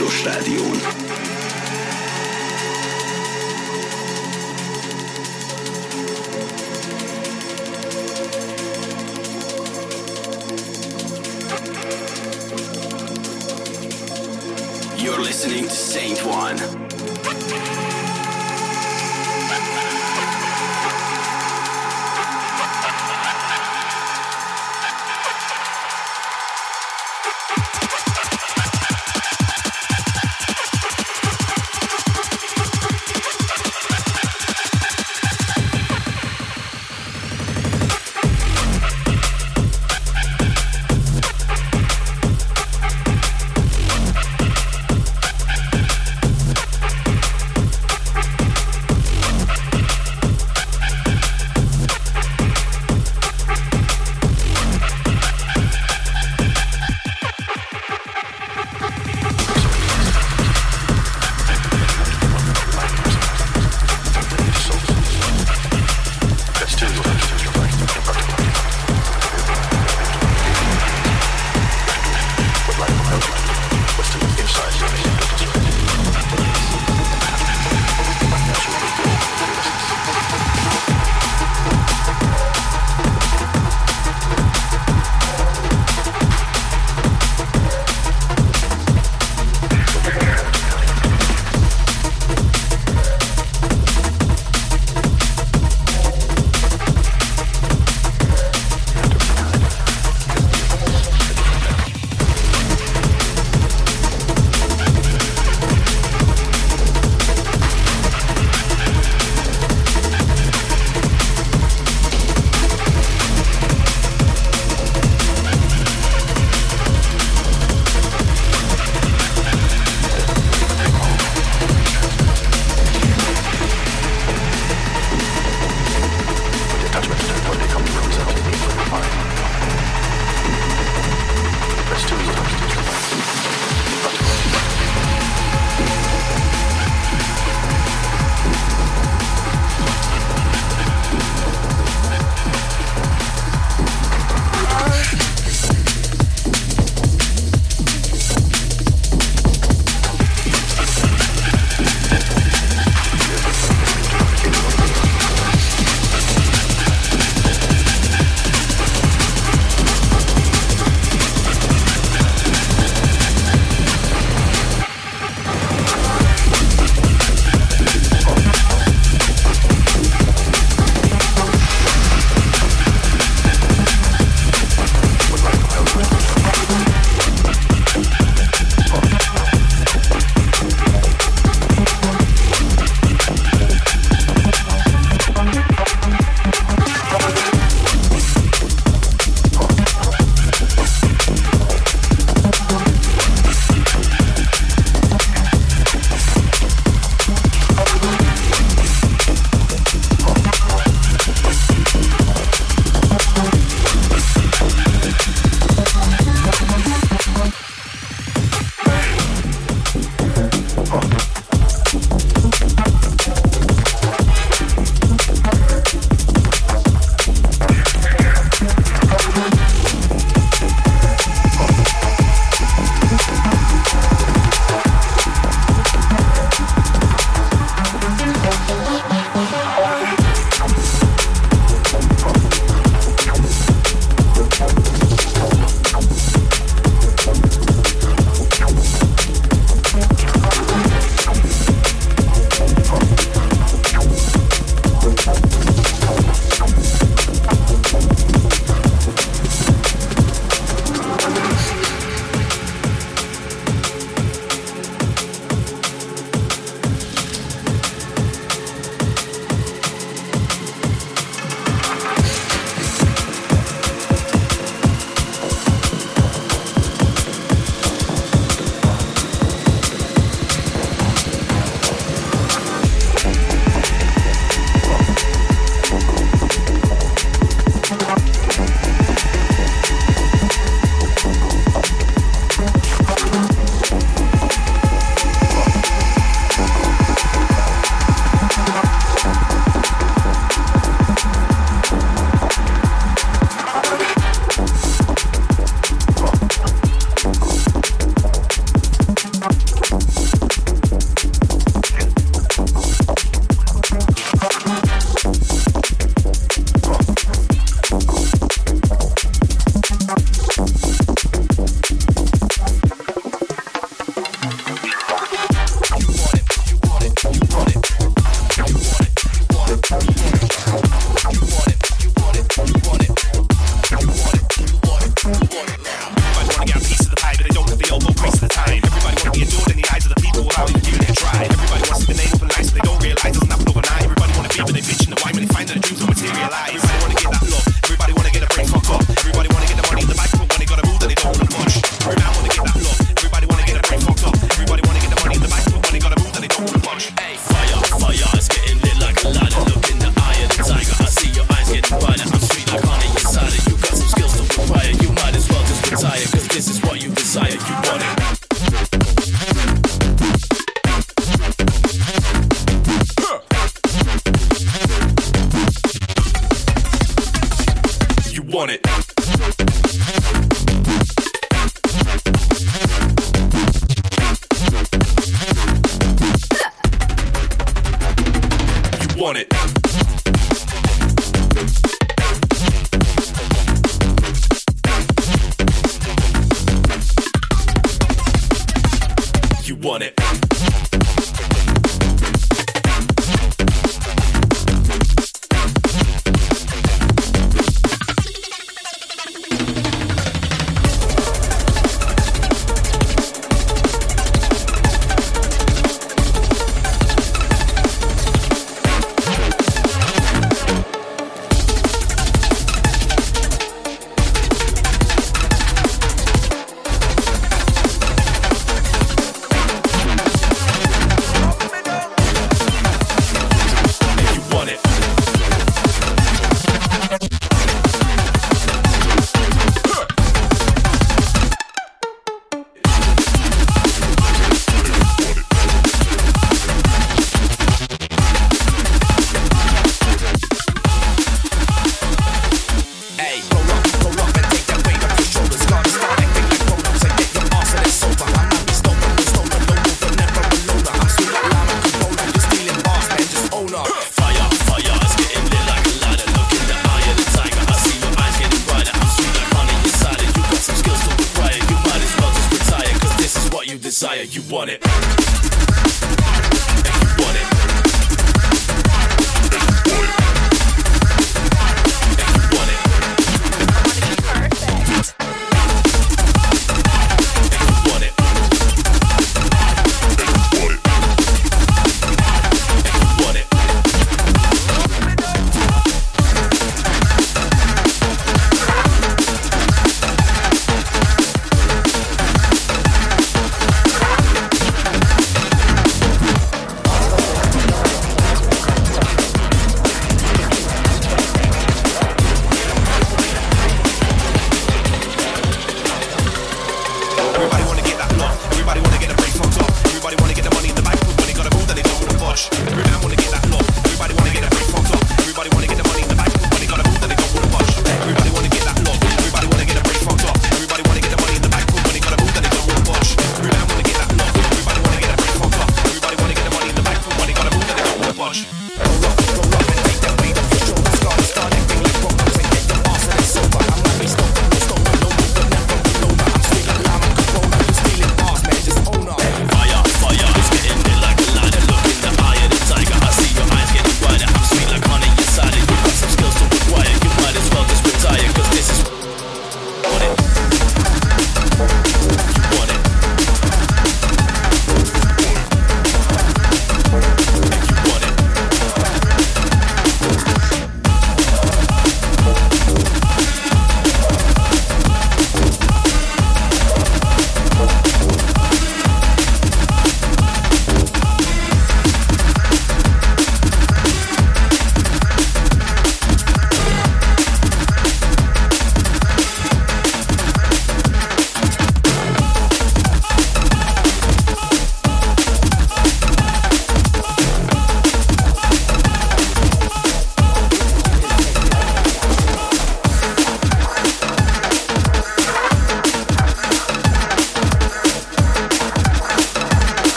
független Tilos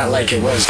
not like it was.